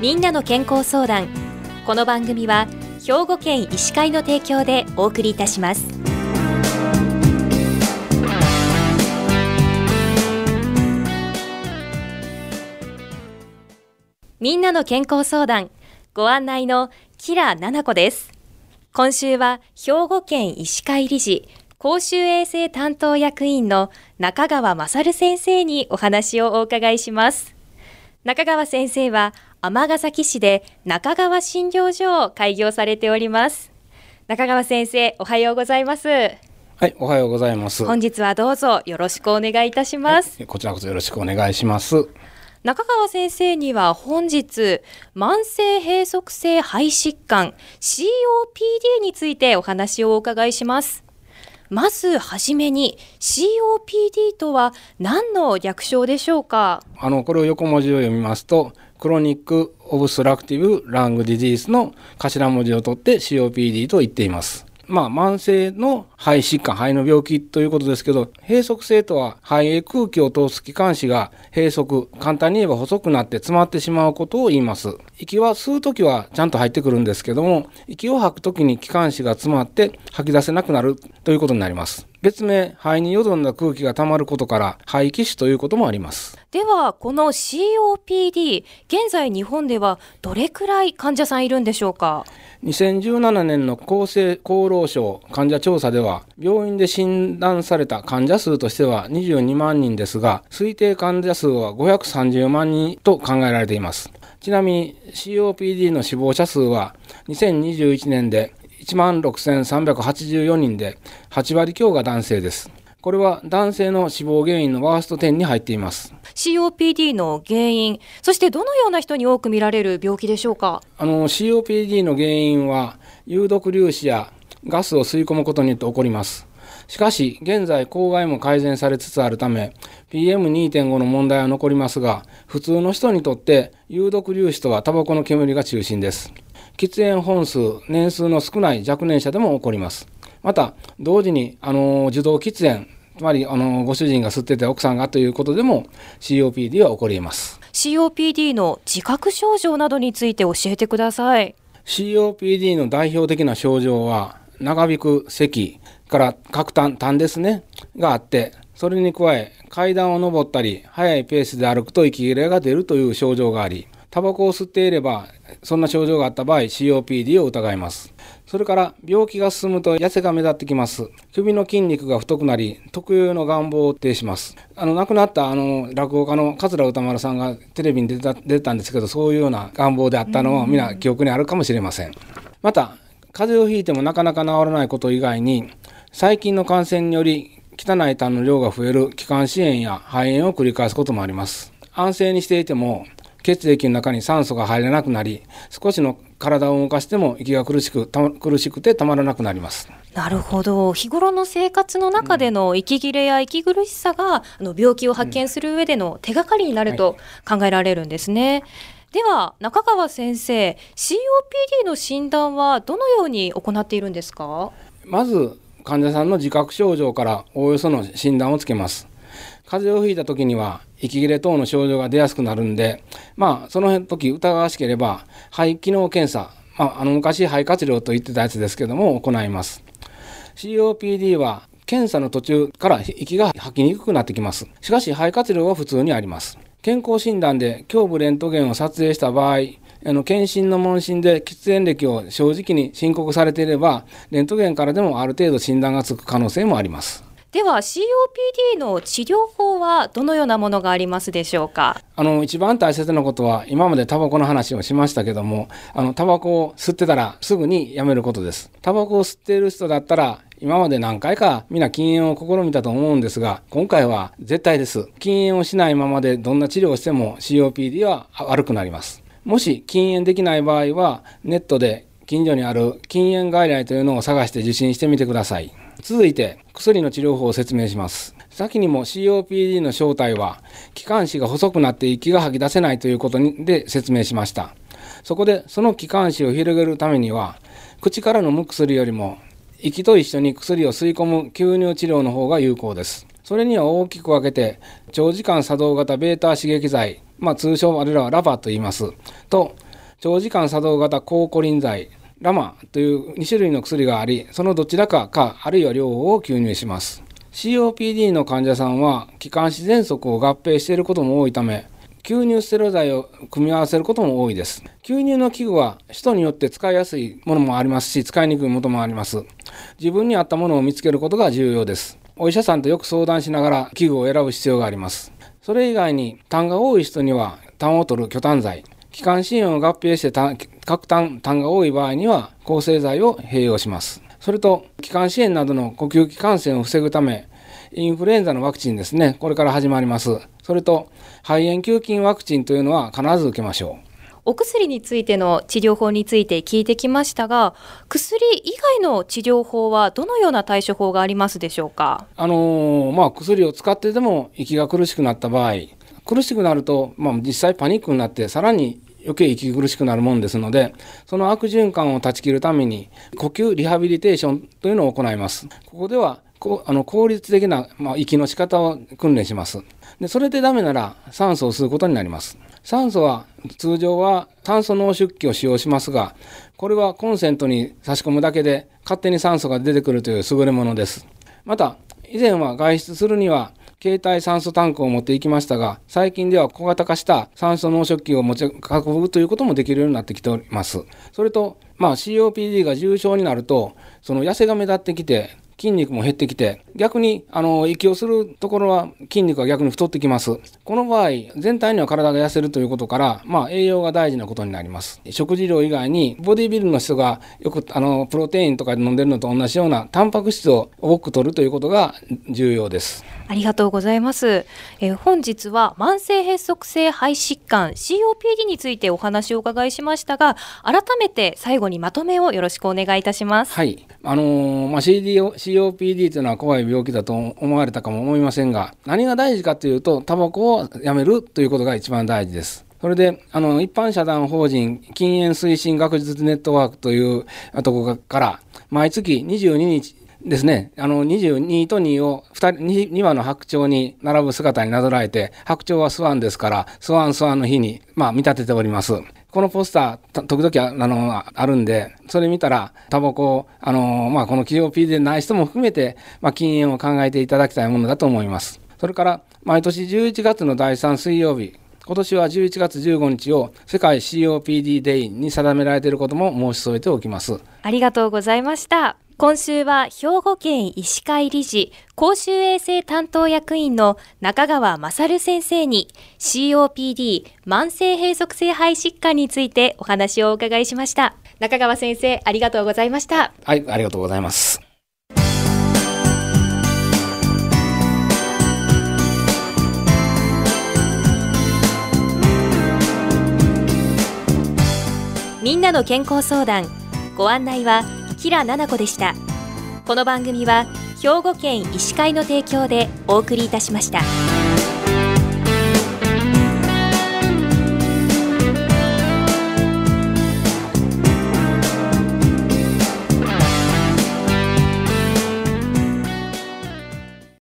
みんなの健康相談。この番組は兵庫県医師会の提供でお送りいたします。みんなの健康相談。ご案内のキラ奈々子です。今週は兵庫県医師会理事公衆衛生担当役員の中川勝先生にお話をお伺いします。中川先生は尼崎市で中川診療所を開業されております。中川先生おはようございます。はいおはようございます。本日はどうぞよろしくお願いいたします、はい、こちらこそよろしくお願いします。中川先生には本日慢性閉塞性肺疾患 COPD についてお話をお伺いします。まずはじめに COPD とは何の略称でしょうか？あのこれを横文字を読みますとクロニック・オブストラクティブ・ラング・ディジースの頭文字を取って COPD と言っています。まあ、慢性の肺疾患、肺の病気ということですけど、閉塞性とは肺へ空気を通す気管支が閉塞、簡単に言えば細くなって詰まってしまうことを言います。息は吸うときはちゃんと入ってくるんですけども、息を吐くときに気管支が詰まって吐き出せなくなるということになります。別名、肺によどんだ空気が溜まることから肺気腫ということもあります。では、この COPD、現在日本ではどれくらい患者さんいるんでしょうか？2017年の厚生厚労省患者調査では、病院で診断された患者数としては22万人ですが、推定患者数は530万人と考えられています。ちなみに COPD の死亡者数は2021年で1万6384人で8割強が男性です。これは男性の死亡原因のワースト10に入っています。COPD の原因、そしてどのような人に多く見られる病気でしょうか？あの COPD の原因は有毒粒子やガスを吸い込むことによって起こります。しかし、現在、公害も改善されつつあるため、PM2.5 の問題は残りますが、普通の人にとって有毒粒子とはタバコの煙が中心です。喫煙本数、年数の少ない若年者でも起こります。また、同時に、あの、受動喫煙、つまり、あの、ご主人が吸ってて奥さんがということでも COPD は起こり得ます。COPD の自覚症状などについて教えてください。COPD の代表的な症状は、長引く咳から角炭、ですね、があって、それに加え、階段を上ったり、速いペースで歩くと息切れが出るという症状があり、タバコを吸っていれば、そんな症状があった場合、COPD を疑います。それから病気が進むと痩せが目立ってきます。首の筋肉が太くなり、特有の願望を呈します。あの、亡くなったあの、落語家の桂歌丸さんがテレビに出た出たんですけど、そういうような願望であったのは皆記憶にあるかもしれません。また、風邪をひいてもなかなか治らないこと以外に、細菌の感染により汚い痰の量が増える気管支炎や肺炎を繰り返すこともあります。安静にしていても血液の中に酸素が入らなくなり少しの体を動かしても息が苦しく苦しくてたまらなくなります。なるほど。日頃の生活の中での息切れや息苦しさが、あの病気を発見する上での手がかりになると考えられるんですね、はいでは中川先生 COPD の診断はどのように行っているんですか？まず患者さんの自覚症状からおおよその診断をつけます風邪をひいた時には息切れ等の症状が出やすくなるんで、まあ、その時疑わしければ、肺機能検査、まあ、あの昔肺活量と言ってたやつですけども、行います。COPD は検査の途中から息が吐きにくくなってきます。しかし肺活量は普通にあります。健康診断で胸部レントゲンを撮影した場合、あの検診の問診で喫煙歴を正直に申告されていれば、レントゲンからでもある程度診断がつく可能性もあります。では COPD の治療法はどのようなものがありますでしょうか？あの一番大切なことは今までタバコの話をしましたけどもあのタバコを吸ってたらすぐにやめることですタバコを吸っている人だったら今まで何回か皆禁煙を試みたと思うんですが今回は絶対です。禁煙をしないままでどんな治療をしても COPD は悪くなります。もし禁煙できない場合はネットで近所にある禁煙外来というのを探して受診してみてください。続いて薬の治療法を説明します。先にも COPD の正体は気管支が細くなって息が吐き出せないということで説明しました。そこでその気管支を広げるためには口から飲む薬よりも息と一緒に薬を吸い込む吸入治療の方が有効ですそれには大きく分けて長時間作動型ベータ刺激剤、まあ、通称我らはラバと言いますと長時間作動型抗コリン剤ラマという2種類の薬がありそのどちらかかあるいは両方を吸入します COPD の患者さんは気管支喘息を合併していることも多いため吸入ステロ剤を組み合わせることも多いです。吸入の器具は人によって使いやすいものもありますし、使いにくいものもあります。自分に合ったものを見つけることが重要です。お医者さんとよく相談しながら器具を選ぶ必要があります。それ以外に痰が多い人には痰を取る巨炭剤、気管支炎を合併して各痰痰が多い場合には抗生剤を併用します。それと気管支炎などの呼吸器感染を防ぐためインフルエンザのワクチンですねこれから始まりますそれと肺炎球菌ワクチンというのは必ず受けましょうお薬についての治療法について聞いてきましたが薬以外の治療法はどのような対処法がありますでしょうか？あの、まあ薬を使ってでも息が苦しくなった場合苦しくなると、まあ、実際パニックになってさらに余計息苦しくなるもんですのでその悪循環を断ち切るために呼吸リハビリテーションというのを行います。ここではこあの効率的な、まあ、息の仕方を訓練します。でそれでダメなら酸素を吸うことになります。酸素は通常は酸素濃縮器を使用しますがこれはコンセントに差し込むだけで勝手に酸素が出てくるという優れものですまた以前は外出するには携帯酸素タンクを持っていきましたが、最近では小型化した酸素濃縮器を持ち運ぶということもできるようになってきております。それと、まあ COPD が重症になると、その痩せが目立ってきて、筋肉も減ってきて、逆に、あの、息をするところは筋肉が逆に太ってきます。この場合、全体には体が痩せるということから、まあ、栄養が大事なことになります。食事量以外に、ボディビルの人がよく、あの、プロテインとかで飲んでるのと同じような、タンパク質を多く取るということが重要です。ありがとうございます。えー、本日は慢性閉塞性肺疾患 COPD についてお話をお伺いしましたが、改めて最後にまとめをよろしくお願いいたします。はい。あのー、まあ、CDO COPD というのは怖い病気だと思われたかも思いませんが、何が大事かというと、タバコをやめるということが一番大事です。それで、あの、一般社団法人禁煙推進学術ネットワークというところから、毎月22日ですね、あの、22と2を2人、2羽の白鳥に並ぶ姿になぞらえて、白鳥はスワンですから、スワンスワンの日に、まあ、見立てております。このポスター、時々あのあるんで、それ見たら、タバコあのまあ、この企業 P でない人も含めて、まあ、禁煙を考えていただきたいものだと思います。それから、毎年11月の第3水曜日、今年は11月15日を世界 COPD デイに定められていることも申し添えておきます。ありがとうございました。今週は兵庫県医師会理事公衆衛生担当役員の中川勝先生に COPD 慢性閉塞性肺疾患についてお話をお伺いしました。中川先生ありがとうございました。はいありがとうございます。みんなの健康相談。ご案内はキラ々子でしたこの番組は兵庫県医師会の提供でお送りいたしました。